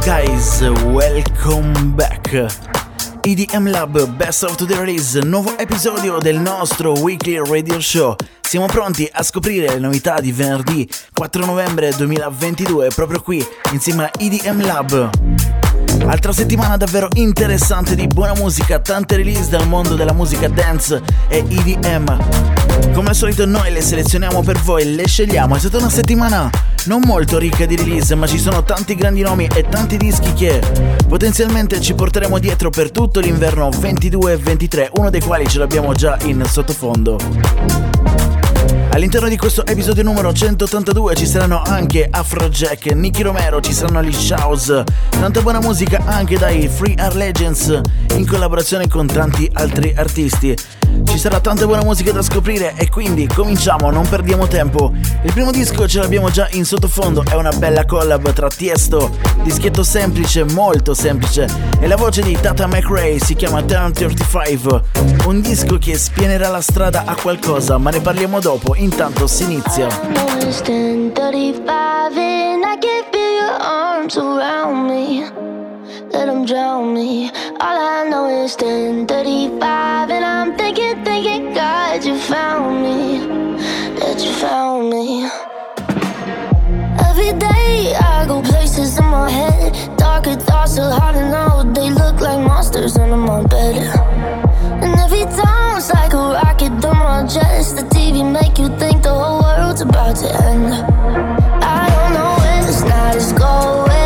Hi guys, welcome back. EDM Lab Best of the Release, nuovo episodio del nostro weekly radio show. Siamo pronti a scoprire le novità di venerdì 4 novembre 2022 proprio qui insieme a EDM Lab. Altra settimana davvero interessante di buona musica, tante release dal mondo della musica dance e EDM. Come al solito noi le selezioniamo per voi, le scegliamo. È stata una settimana non molto ricca di release, ma ci sono tanti grandi nomi e tanti dischi che potenzialmente ci porteremo dietro per tutto l'inverno 22-23, uno dei quali ce l'abbiamo già in sottofondo. All'interno di questo episodio numero 182 ci saranno anche Afrojack, Nicky Romero, ci saranno gli Shouse, tanta buona musica anche dai Free Art Legends in collaborazione con tanti altri artisti. Ci sarà tanta buona musica da scoprire e quindi cominciamo, non perdiamo tempo. Il primo disco ce l'abbiamo già in sottofondo, è una bella collab tra Tiesto, dischetto semplice, molto semplice, e la voce di Tata McRae si chiama Turn 35, un disco che spienerà la strada a qualcosa, ma ne parliamo dopo, intanto si inizia. know it's 10:35 and I Let them drown me. All I know is 10:35 and I'm thinking, thinking, God, you found me. That you found me. Every day I go places in my head. Darker thoughts are hard to. They look like monsters under my bed. And every time it's like a rocket through my chest. The TV make you think the whole world's about to end. I don't know where this night is going,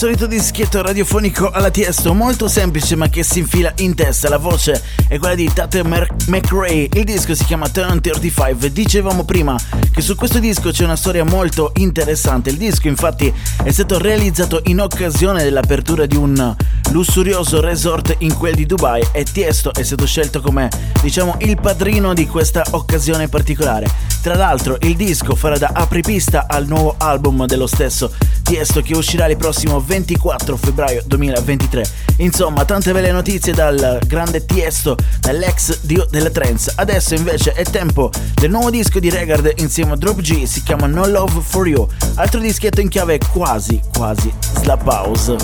solito dischetto radiofonico alla Tiesto, molto semplice ma che si infila in testa. La voce è quella di Tate McRae. Il disco si chiama Turn 35. Dicevamo prima che su questo disco c'è una storia molto interessante. Il disco infatti è stato realizzato in occasione dell'apertura di un lussurioso resort in quel di Dubai e Tiesto è stato scelto come, diciamo, il padrino di questa occasione particolare. Tra l'altro il disco farà da apripista al nuovo album dello stesso Tiesto che uscirà il prossimo 24 febbraio 2023. Insomma, tante belle notizie dal grande Tiesto, dall'ex dio delle trance. Adesso invece è tempo del nuovo disco di Regard insieme a Drop G, si chiama No Love For You, altro dischetto in chiave quasi, quasi slap house.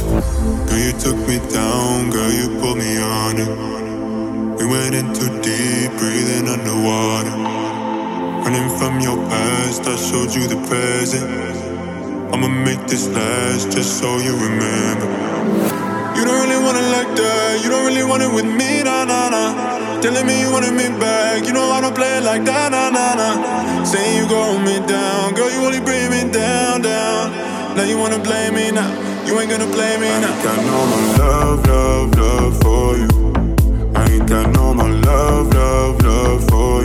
Down, girl, you put me on it. We went in too deep, breathing underwater. Running from your past, I showed you the present. I'ma make this last just so you remember. You don't really want it like that, you don't really want it with me, nah, nah, nah. Telling me you wanted me back, you know I don't play it like that, nah, nah, nah. Saying you gon' me down, girl, you only bring me down, down. Now you wanna blame me now, you ain't gonna blame me now. I ain't got no more love, love, love for you. I ain't got no more love, love, love for you.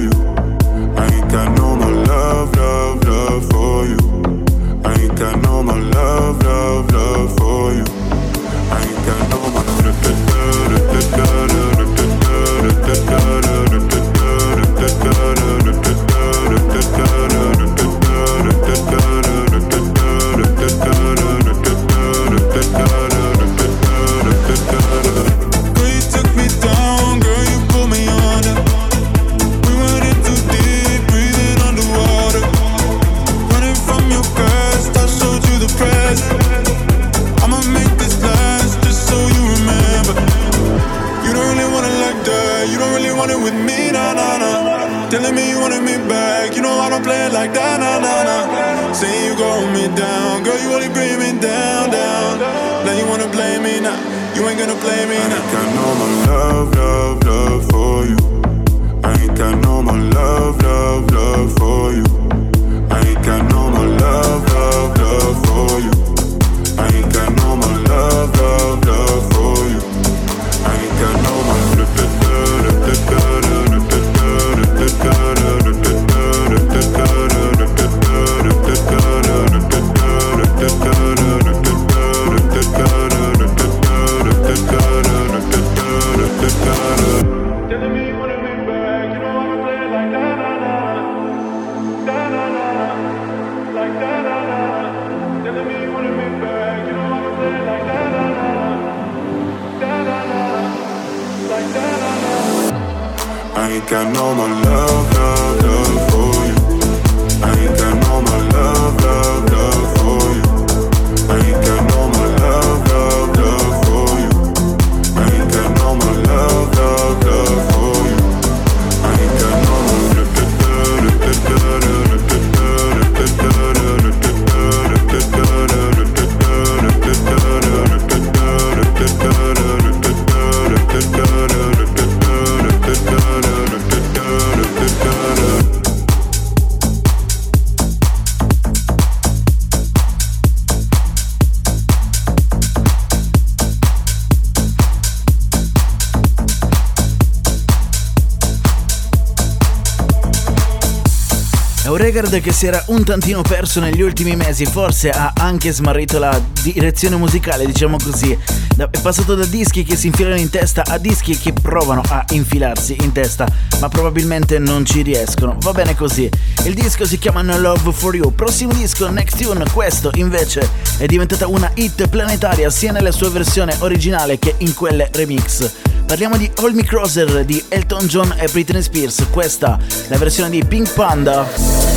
Regard che si era un tantino perso negli ultimi mesi, forse ha anche smarrito la direzione musicale, diciamo così. È passato da dischi che si infilano in testa a dischi che provano a infilarsi in testa, ma probabilmente non ci riescono. Va bene così. Il disco si chiama No Love For You. Prossimo disco, Next Tune, questo invece è diventata una hit planetaria sia nella sua versione originale che in quelle remix. Parliamo di Hold Me Crosser di Elton John e Britney Spears, questa la versione di Pink Panda.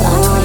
Oh.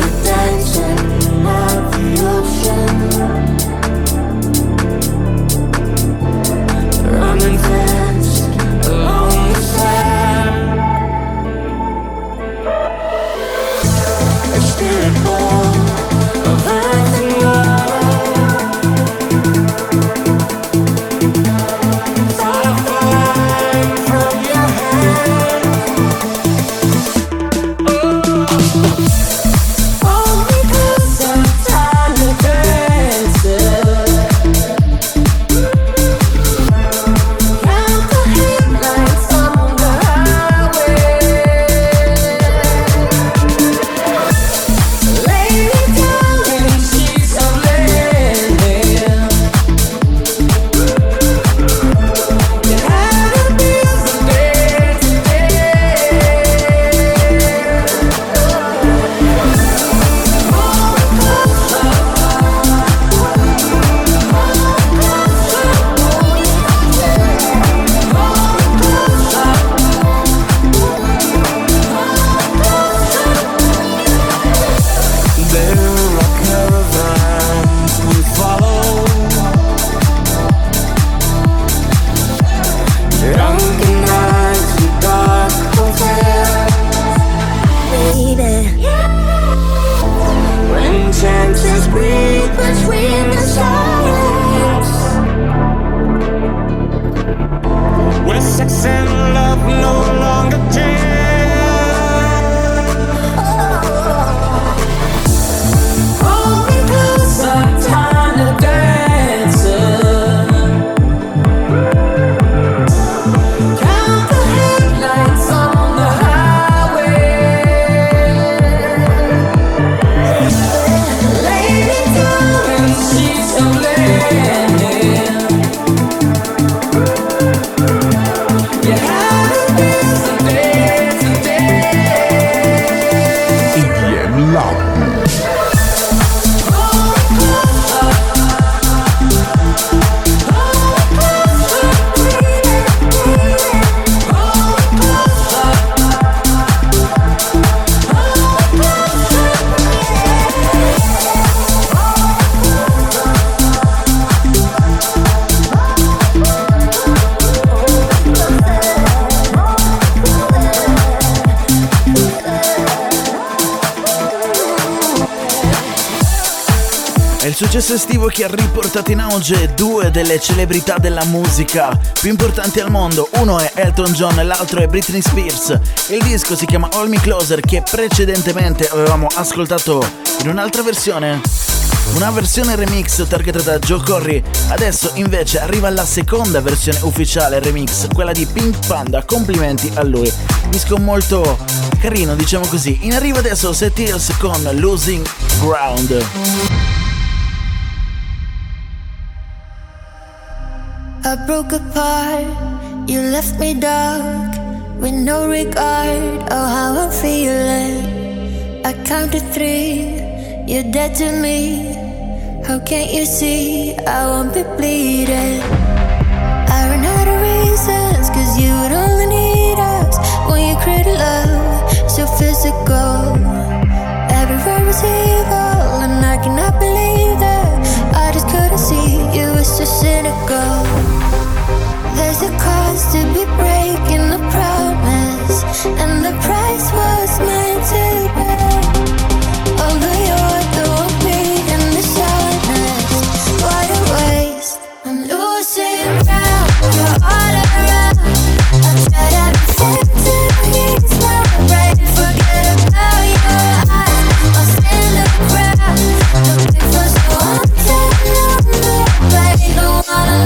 Estivo che ha riportato in auge due delle celebrità della musica più importanti al mondo. Uno è Elton John e l'altro è Britney Spears. Il disco si chiama All Me Closer che precedentemente avevamo ascoltato in un'altra versione. Una versione remix targetata da Joe Corry, adesso invece arriva la seconda versione ufficiale remix, quella di Pink Panda, complimenti a lui. Disco molto carino, diciamo così. In arrivo adesso Set Hills con Losing Ground. I broke apart, you left me dark with no regard of how I'm feeling. I counted three, you're dead to me. How can't you see I won't be bleeding? I ran out of reasons, cause you would only need us when you created love, so physical. And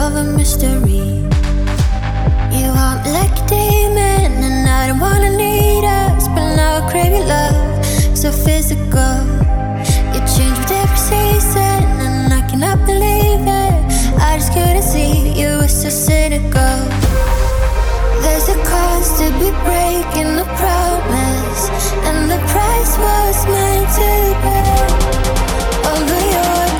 solve a mystery. You me like a demon, and I don't wanna need us, but now I crave your love, so physical. You change with every season, and I cannot believe it. I just couldn't see you were so cynical. There's a cost to be breaking the promise, and the price was meant to pay. Although you're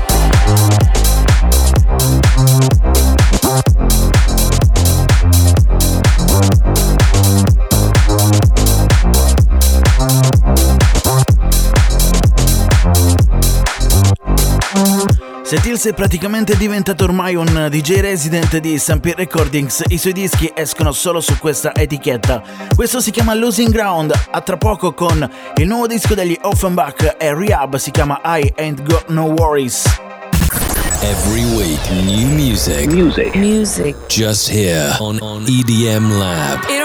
Settils è praticamente diventato ormai un DJ resident di Sampi Recordings, i suoi dischi escono solo su questa etichetta. Questo si chiama Losing Ground, a tra poco con il nuovo disco degli Offenbach e Rehab si chiama I Ain't Got No Worries. Every week, new music. Music. Music. Just here on, on EDM Lab.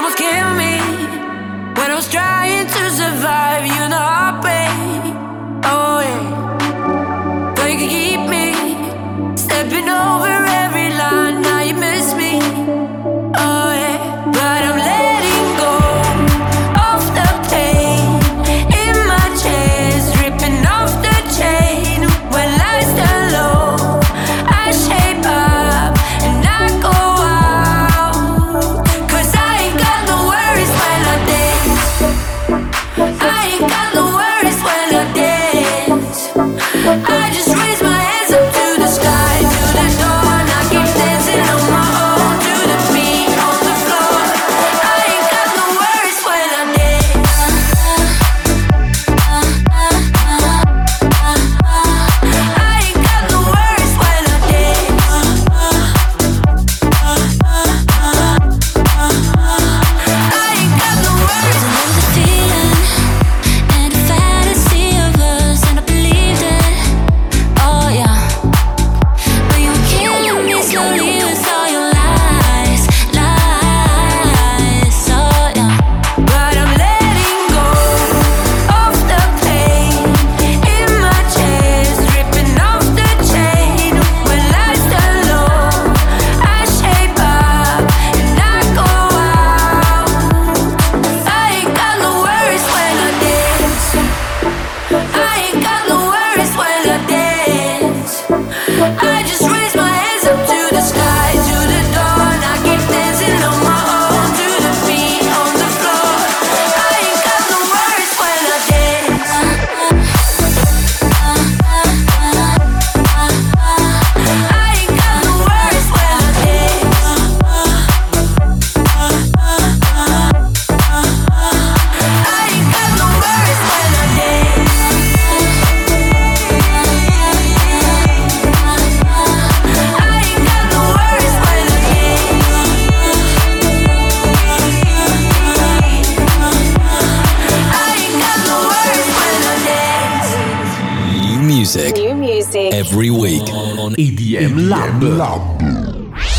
Music. New music. Every week on EDM Lab.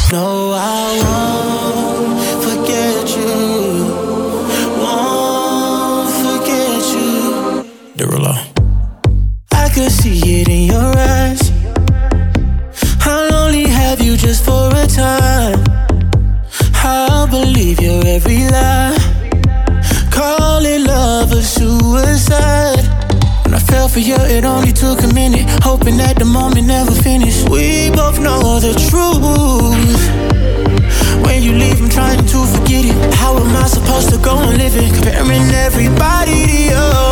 No, Hoping that the moment never finished. We both know the truth. When you leave, I'm trying to forget it. How am I supposed to go and live it? Comparing everybody to you.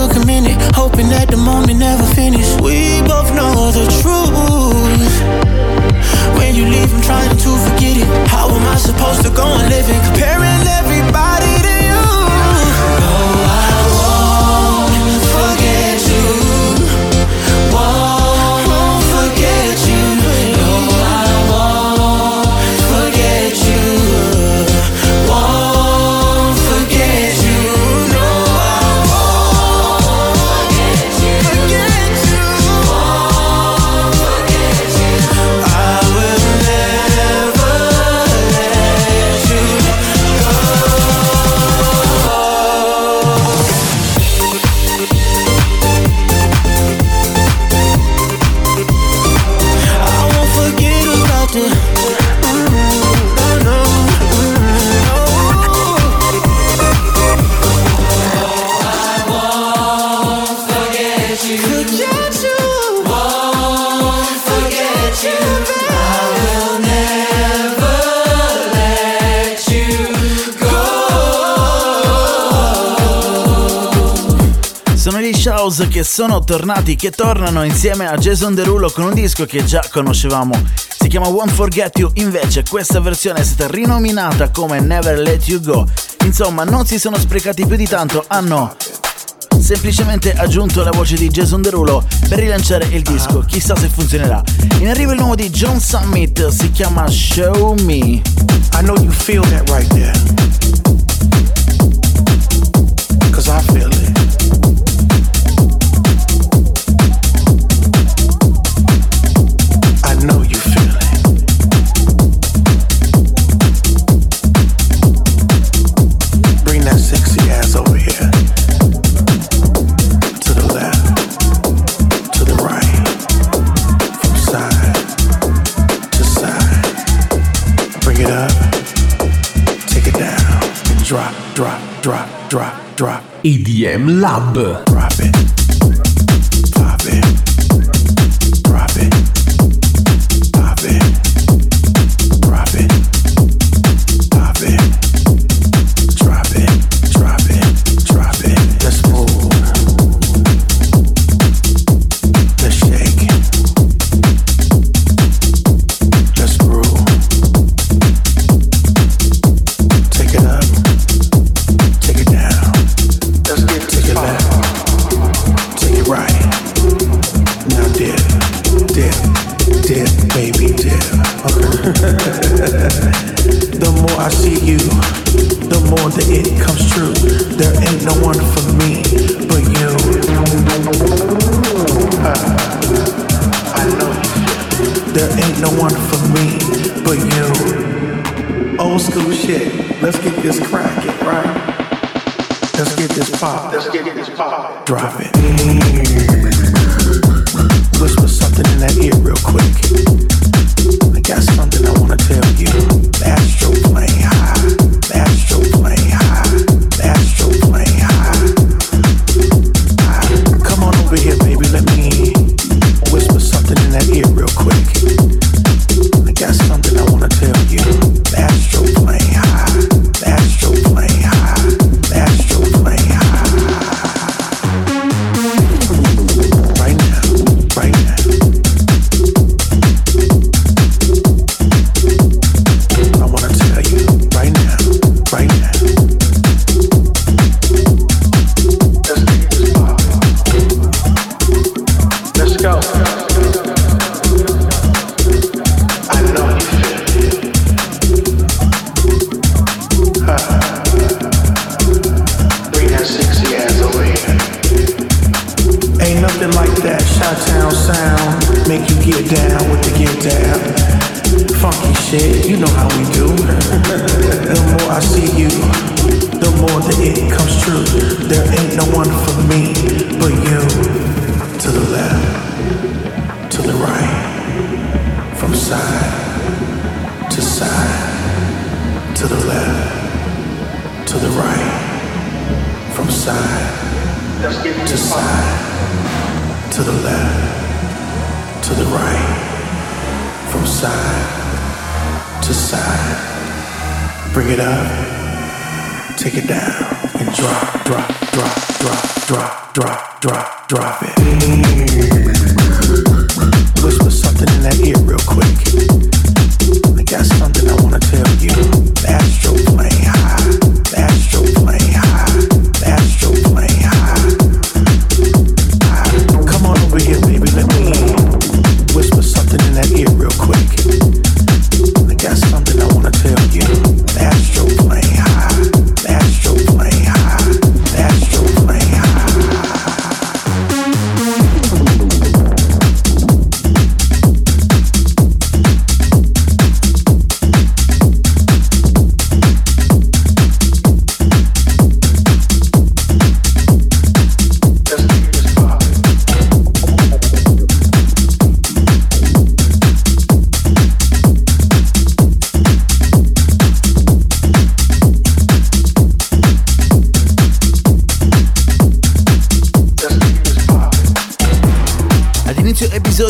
Took a minute. Hoping that the moment never finished. We both know the truth. When you leave, I'm trying to forget it. How am I supposed to go on living? Comparing everybody Shows che sono tornati, che tornano insieme a Jason Derulo con un disco che già conoscevamo. Si chiama Won't Forget You, invece questa versione è stata rinominata come Never Let You Go. Insomma, non si sono sprecati più di tanto, hanno semplicemente aggiunto la voce di Jason Derulo per rilanciare il disco. Chissà se funzionerà. In arrivo il nuovo di John Summit, si chiama Show Me. I know you feel that right there. Cause I feel it. EDM Lab. Let's get this crackin', right? Let's get this pop. Let's get this pop. Drop it.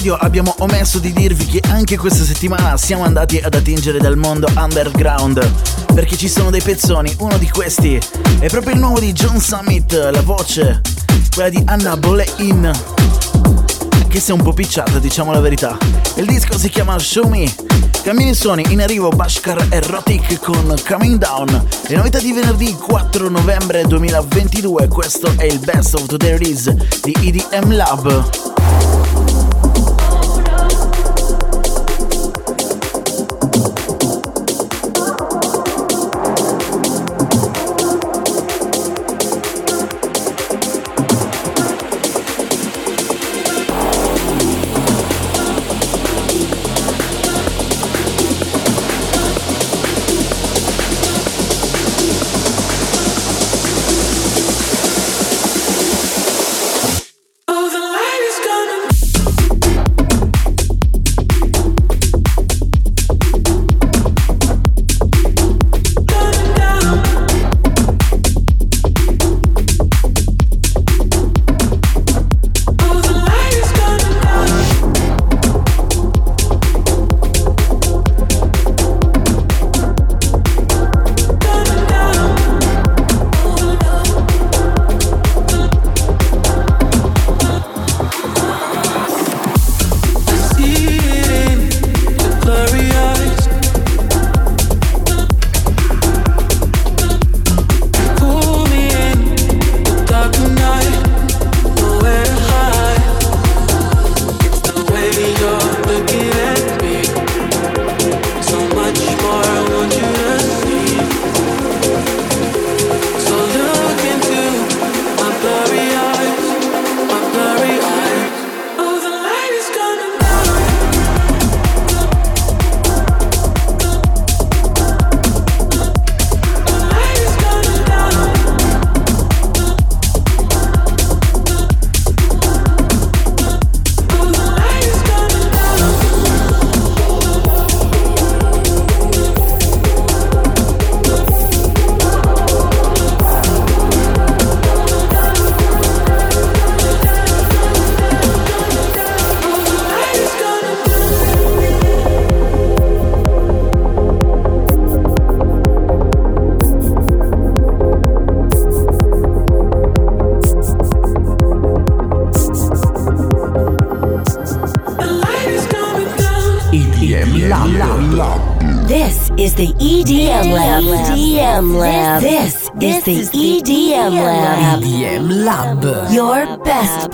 episodio abbiamo omesso di dirvi che anche questa settimana siamo andati ad attingere dal mondo underground, perché ci sono dei pezzoni, uno di questi è proprio il nuovo di John Summit, la voce, quella di Anna Bolein, che si è un po' picciata, diciamo la verità. Il disco si chiama Show Me. Cammini suoni in arrivo Bashkar Erotic con Coming Down. Le novità di venerdì 4 novembre 2022. Questo è il Best of the There di EDM Lab.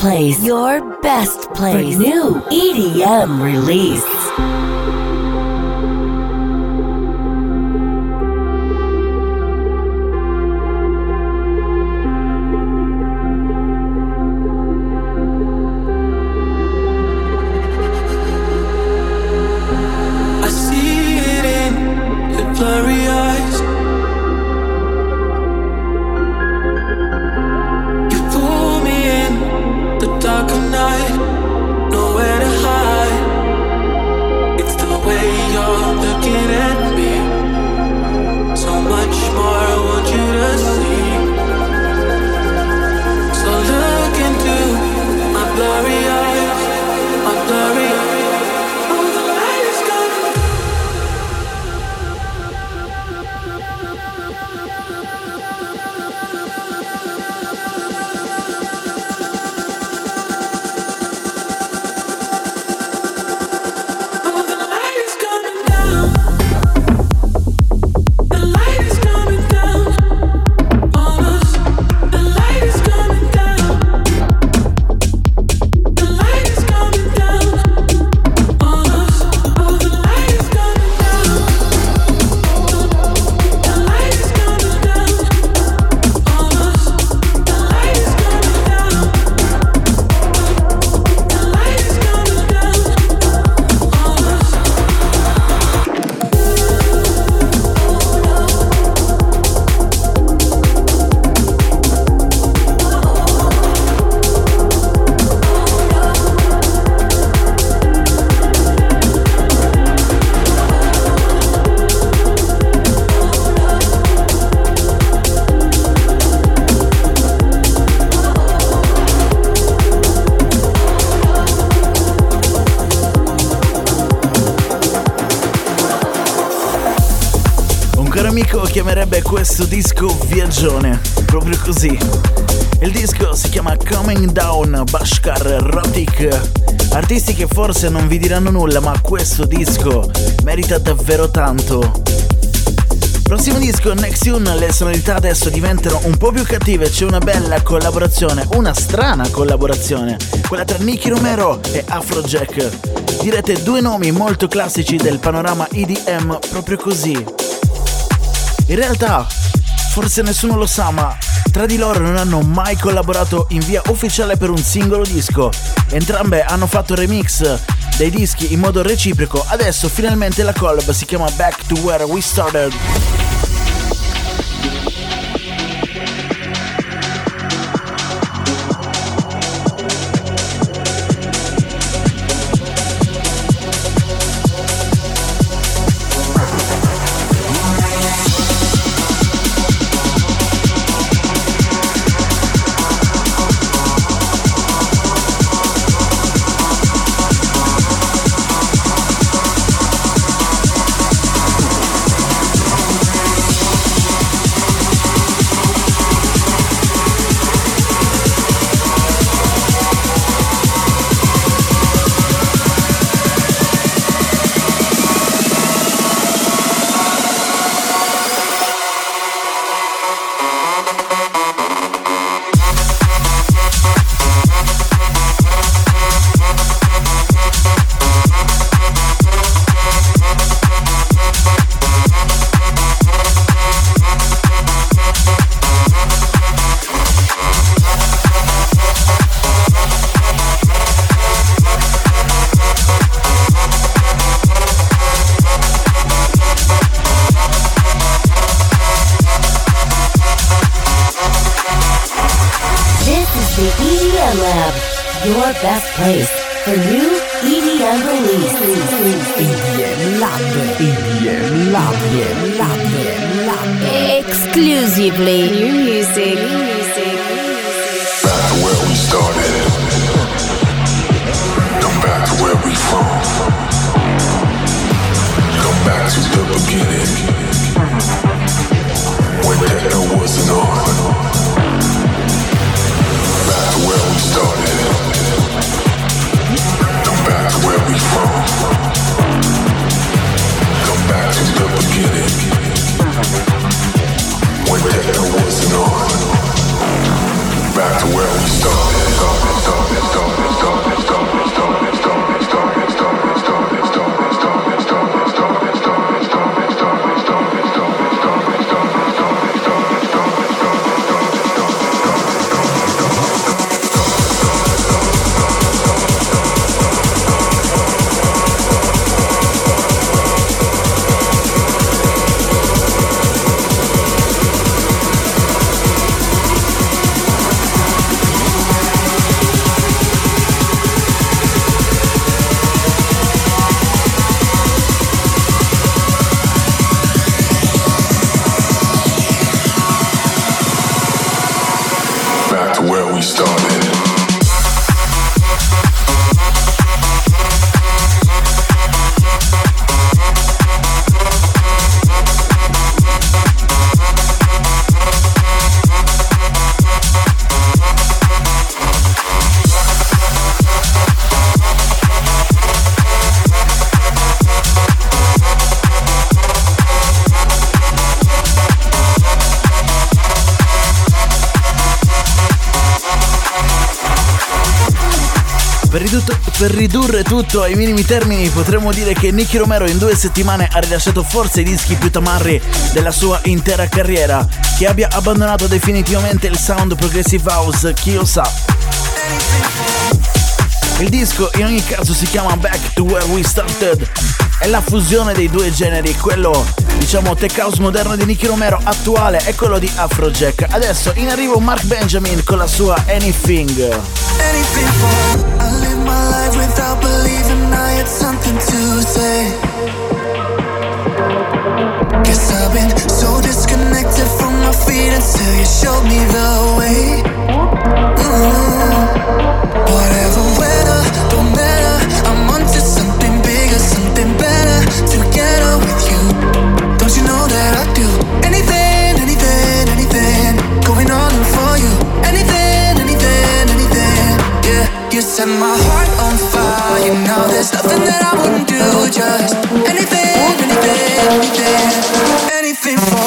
Place. Your best place. For new EDM release. Bashkar Rotic. Artisti che forse non vi diranno nulla, ma questo disco merita davvero tanto. Prossimo disco, Next Tune, le sonorità adesso diventano un po' più cattive, c'è una bella collaborazione, una strana collaborazione, quella tra Nicky Romero e Afrojack. Direte due nomi molto classici del panorama EDM proprio così. In realtà, forse nessuno lo sa, ma tra di loro non hanno mai collaborato in via ufficiale per un singolo disco. Entrambe hanno fatto remix dei dischi in modo reciproco. Adesso finalmente la collab si chiama Back to Where We Started. Come back ridurre tutto ai minimi termini potremmo dire che Nicky Romero in due settimane ha rilasciato forse i dischi più tamarri della sua intera carriera. Che abbia abbandonato definitivamente il sound progressive house, chi lo sa. Il disco in ogni caso si chiama Back to Where We Started. È la fusione dei due generi, quello diciamo tech house moderno di Nicky Romero attuale e quello di Afrojack. Adesso in arrivo Mark Benjamin con la sua Anything. Anything my life without believing I had something to say. Guess I've been so disconnected from my feet until you showed me the way. Mm-hmm. Whatever, weather, don't matter. I'm set my heart on fire. you know there's nothing that I wouldn't do. Just anything, anything, anything, anything for.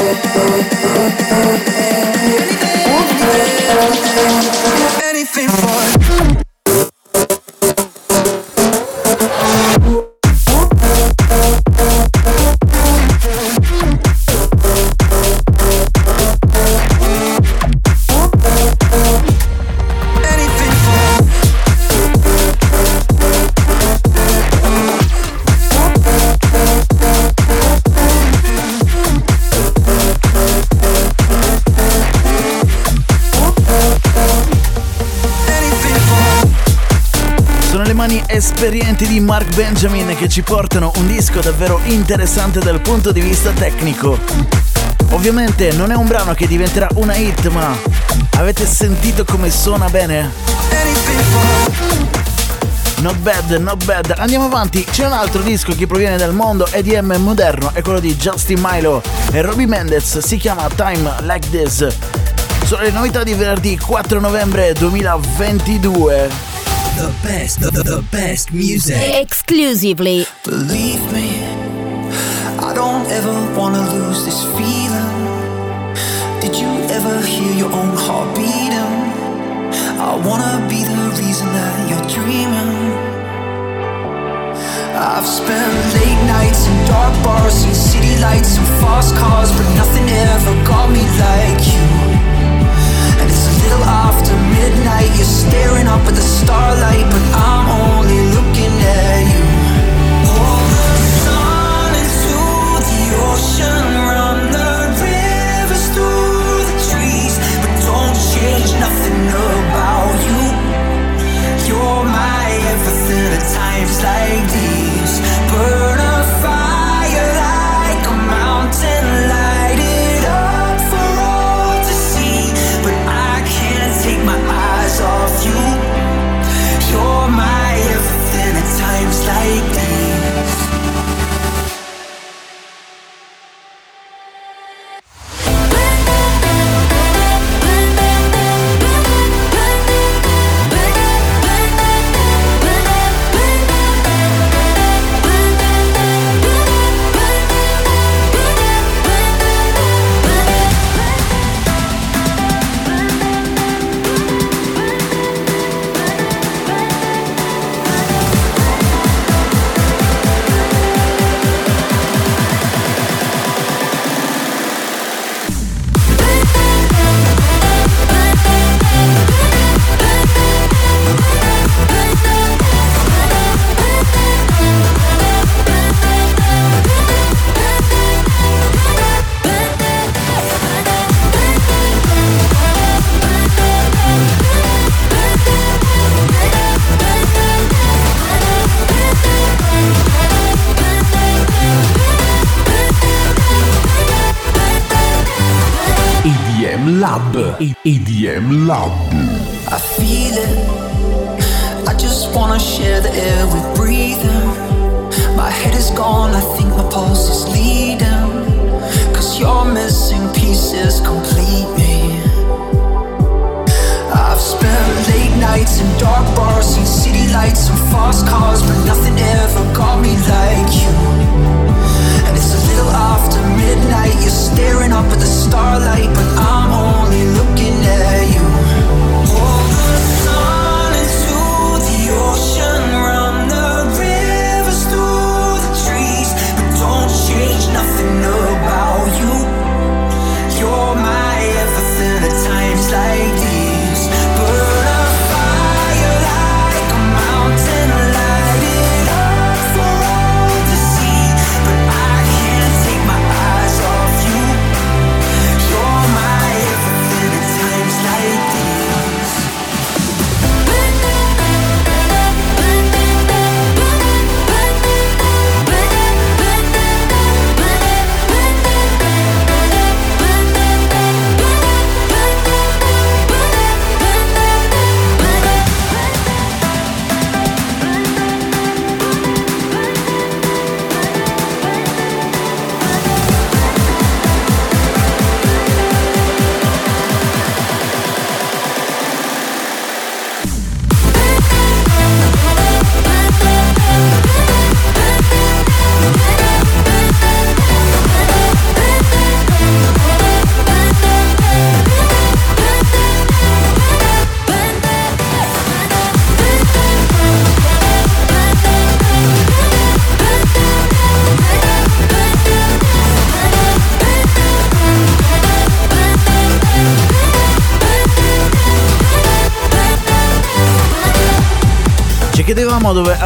Thank you. Esperienti di Mark Benjamin che ci portano un disco davvero interessante dal punto di vista tecnico. Ovviamente non è un brano che diventerà una hit, ma avete sentito come suona bene? Not bad, not bad. Andiamo avanti. C'è un altro disco che proviene dal mondo EDM moderno, è quello di Justin Milo e Robbie Mendez. Si chiama Time Like This. Sono le novità di venerdì 4 novembre 2022. The best, the, the best music. Exclusively. Believe me, I don't ever wanna lose this feeling. Did you ever hear your own heart beating? I wanna be the reason that you're dreaming. I've spent late nights in dark bars, seen city lights and fast cars, but nothing ever got me like you. Little after midnight, you're staring up at the starlight, but I'm only looking at you. The sun into the ocean, run the rivers through the trees, but don't change nothing about you. You're my everything at times like these. Burn a fire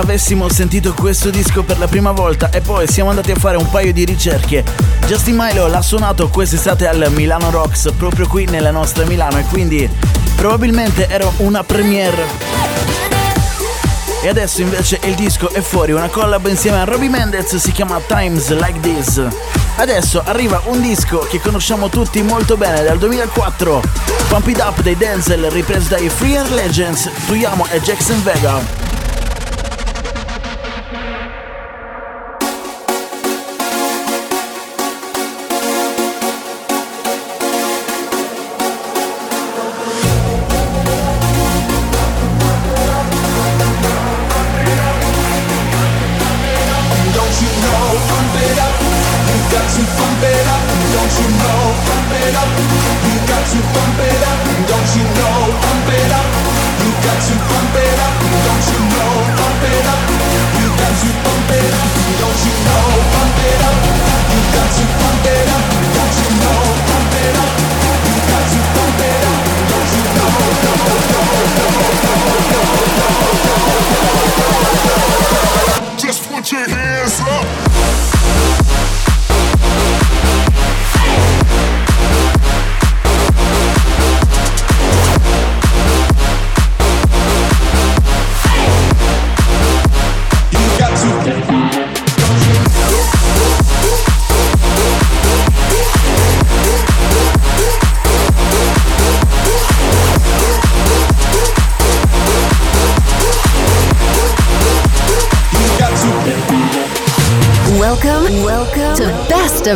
avessimo sentito questo disco per la prima volta e poi siamo andati a fare un paio di ricerche. Justin Milo l'ha suonato quest'estate al Milano Rocks, proprio qui nella nostra Milano e quindi probabilmente era una premiere. E adesso invece il disco è fuori, una collab insieme a Robbie Mendez si chiama Times Like This. Adesso arriva un disco che conosciamo tutti molto bene dal 2004, Pump It Up dei Denzel ripreso dai Free Legends, Tuyamo e Jackson Vega.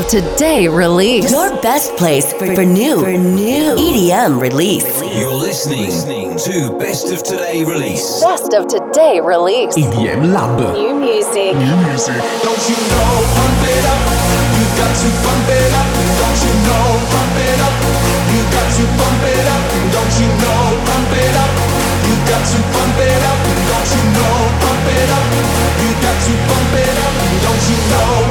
Of Today release. Your best place for, for new, for new EDM release. You're listening to Best of Today release. Best of Today release. EDM Lab. New music. New music. Don't you know, pump it up. You got to pump it up. Don't you know, pump it up. You got to pump it up. Don't you know, pump it up. You got to pump it up. Don't you know, pump it up. You got to pump it up. Don't you know,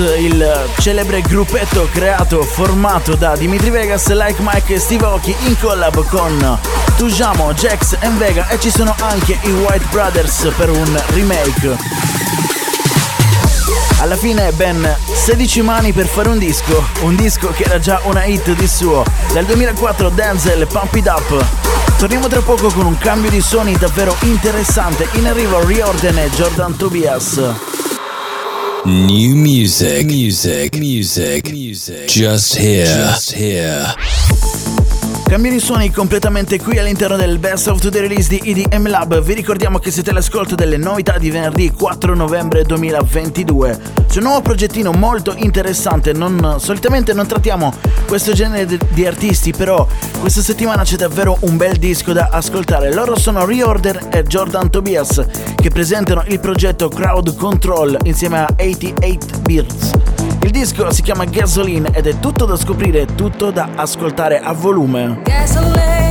il celebre gruppetto creato, formato da Dimitri Vegas, Like Mike e Steve Aoki in collab con Tujamo, Jax e Vega e ci sono anche i White Brothers per un remake. Alla fine ben 16 mani per fare un disco, un disco che era già una hit di suo. Dal 2004 Denzel Pump It Up. Torniamo tra poco con un cambio di suoni davvero interessante. In arrivo Riordan e Jordan Tobias. New music, music, music, music. Just here, just here. Cambio di suoni completamente qui all'interno del Best of the Release di EDM Lab. Vi ricordiamo che siete all'ascolto delle novità di venerdì 4 novembre 2022. C'è un nuovo progettino molto interessante. Non, solitamente non trattiamo questo genere di- di artisti, però questa settimana c'è davvero un bel disco da ascoltare. Loro sono Reorder e Jordan Tobias che presentano il progetto Crowd Control insieme a 88 Beards. Il disco si chiama Gasoline ed è tutto da scoprire, tutto da ascoltare a volume. Gasoline,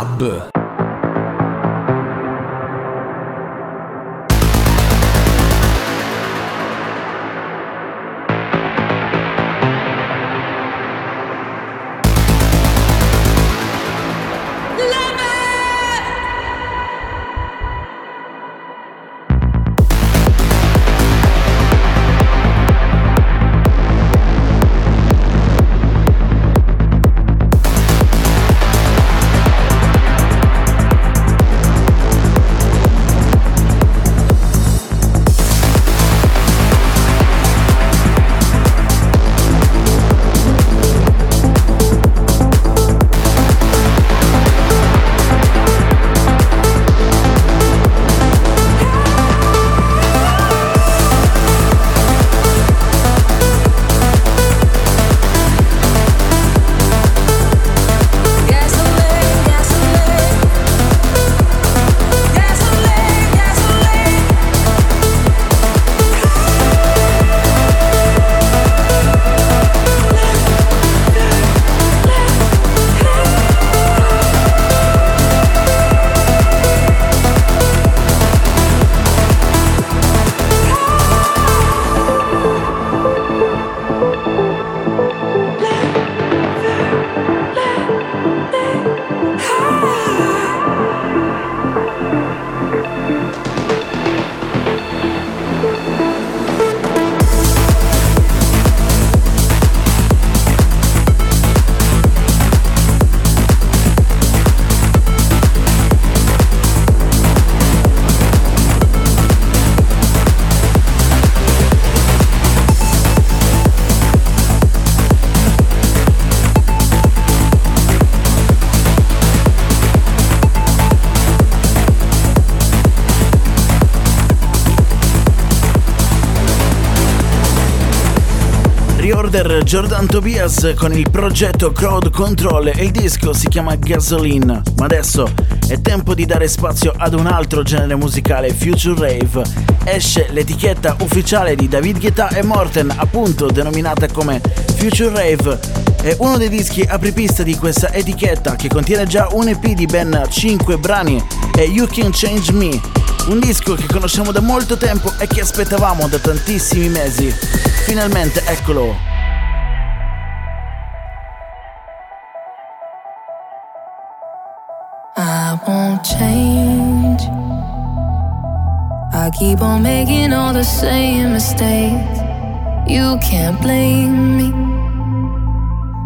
EDM Reorder Jordan Tobias con il progetto Crowd Control e il disco si chiama Gasoline. Ma adesso è tempo di dare spazio ad un altro genere musicale, Future Rave. Esce l'etichetta ufficiale di David Guetta e Morten, appunto denominata come Future Rave. È uno dei dischi apripista di questa etichetta che contiene già un EP di ben 5 brani e You Can Change Me, un disco che conosciamo da molto tempo e che aspettavamo da tantissimi mesi. Finalmente eccolo. Change. I keep on making all the same mistakes. You can't blame me.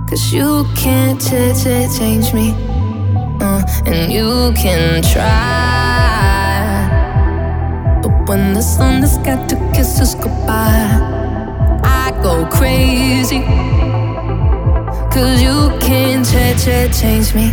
Cause you can't ch- ch- change me. Uh, and you can try. But when the sun has got to kiss us goodbye, I go crazy. Cause you can't ch- ch- change me.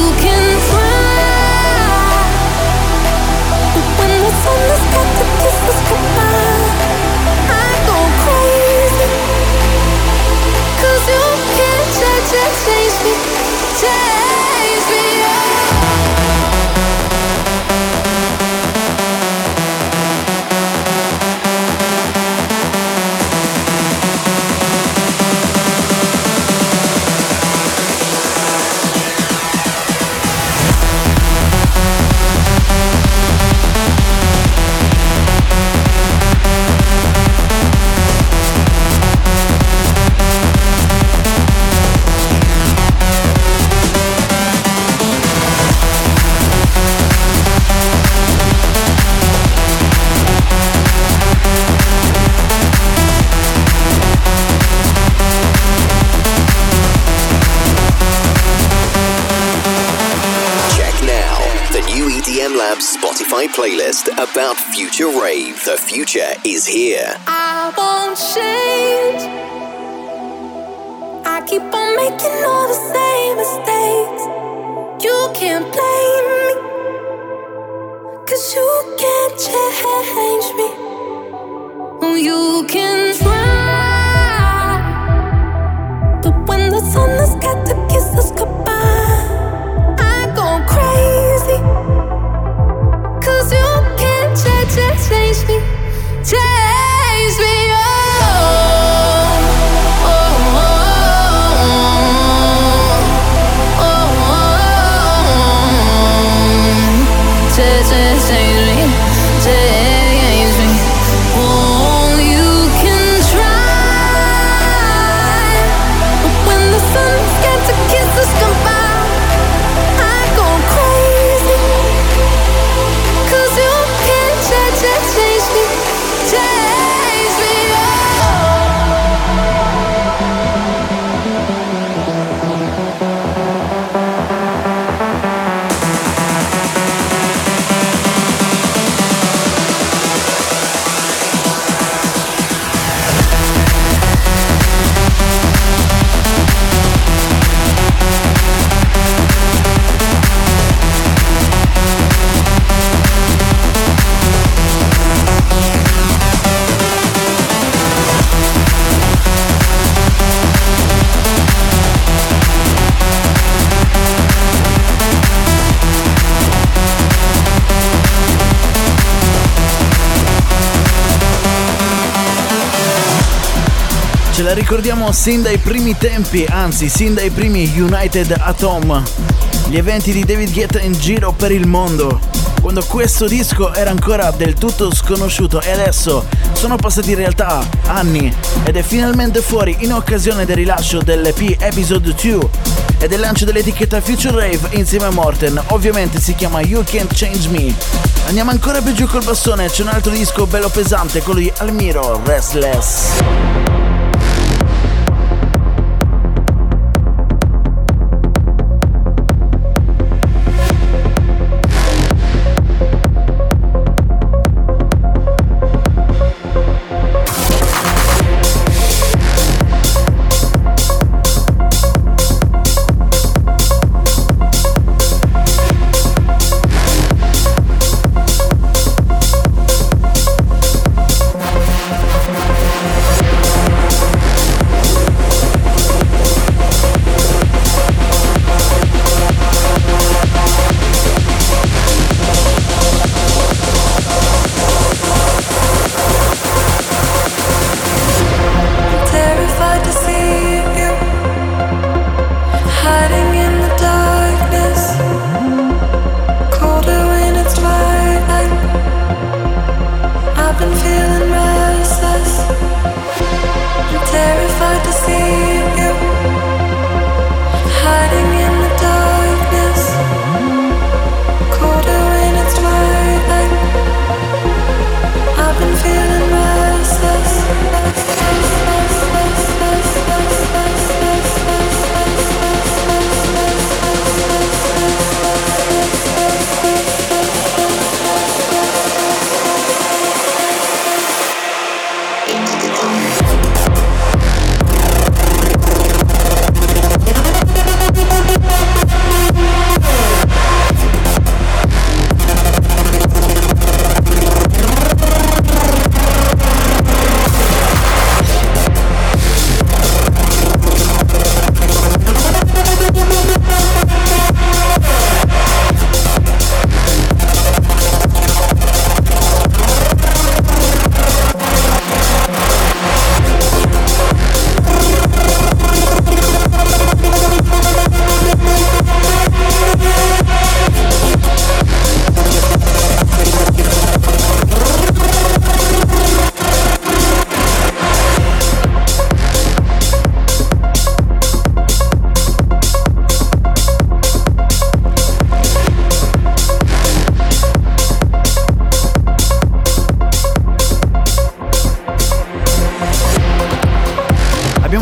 about Future Rave. The future is here. I won't change. I keep on making all the same mistakes. You can't blame ricordiamo sin dai primi tempi, anzi sin dai primi United Atom, gli eventi di David Guetta in giro per il mondo, quando questo disco era ancora del tutto sconosciuto e adesso sono passati in realtà anni ed è finalmente fuori in occasione del rilascio dell'EP Episode 2 e del lancio dell'etichetta Future Rave insieme a Morten, ovviamente si chiama You Can't Change Me. Andiamo ancora più giù col bastone, c'è un altro disco bello pesante, quello di Almiro, Restless.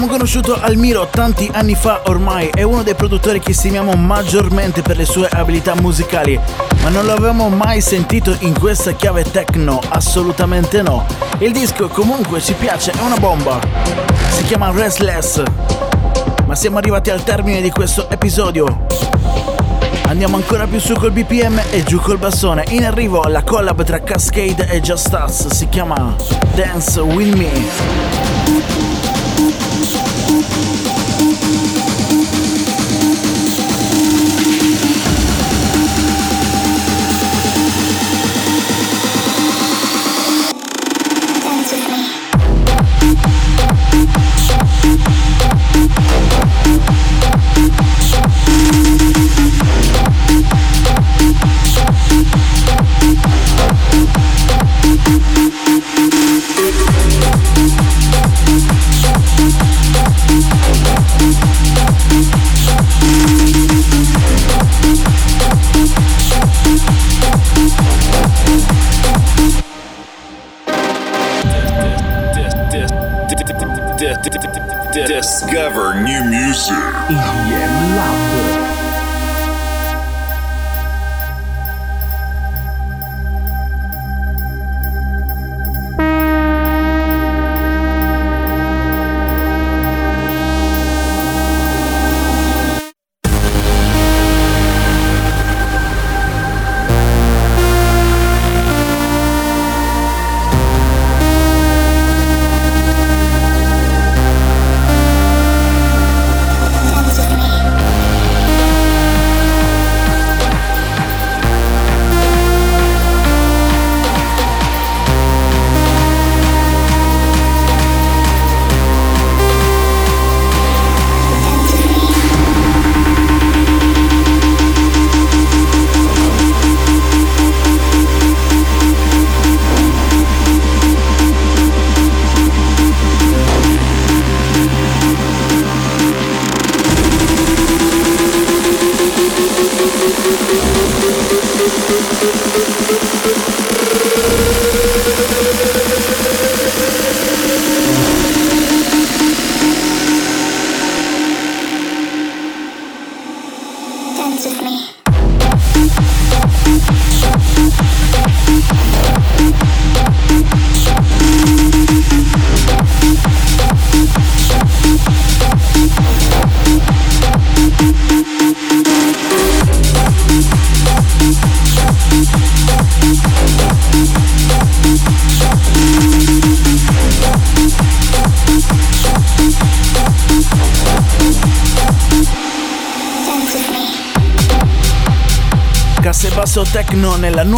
Conosciuto Almiro tanti anni fa ormai, è uno dei produttori che stimiamo maggiormente per le sue abilità musicali, ma non l'avevamo mai sentito in questa chiave techno, assolutamente no. Il disco comunque ci piace, è una bomba. Si chiama Restless. Ma siamo arrivati al termine di questo episodio. Andiamo ancora più su col BPM e giù col bassone. In arrivo la collab tra Cascade e Just Us si chiama Dance With Me.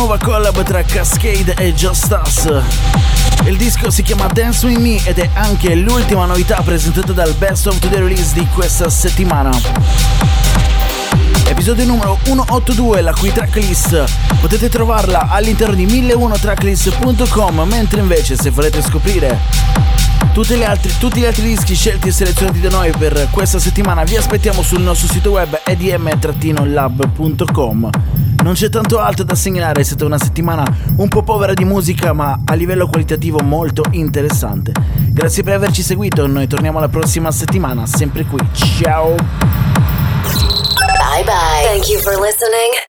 Nuova collab tra Cascade e Just Us. Il disco si chiama Dance With Me ed è anche l'ultima novità presentata dal Best of the Release di questa settimana. Episodio numero 182, la cui tracklist potete trovarla all'interno di 1001tracklist.com, mentre invece se volete scoprire altri, tutti gli altri dischi scelti e selezionati da noi per questa settimana vi aspettiamo sul nostro sito web edm-lab.com. Non c'è tanto altro da segnalare, è stata una settimana un po' povera di musica ma a livello qualitativo molto interessante. Grazie per averci seguito, noi torniamo la prossima settimana, sempre qui. Ciao! Bye bye. Thank you for listening.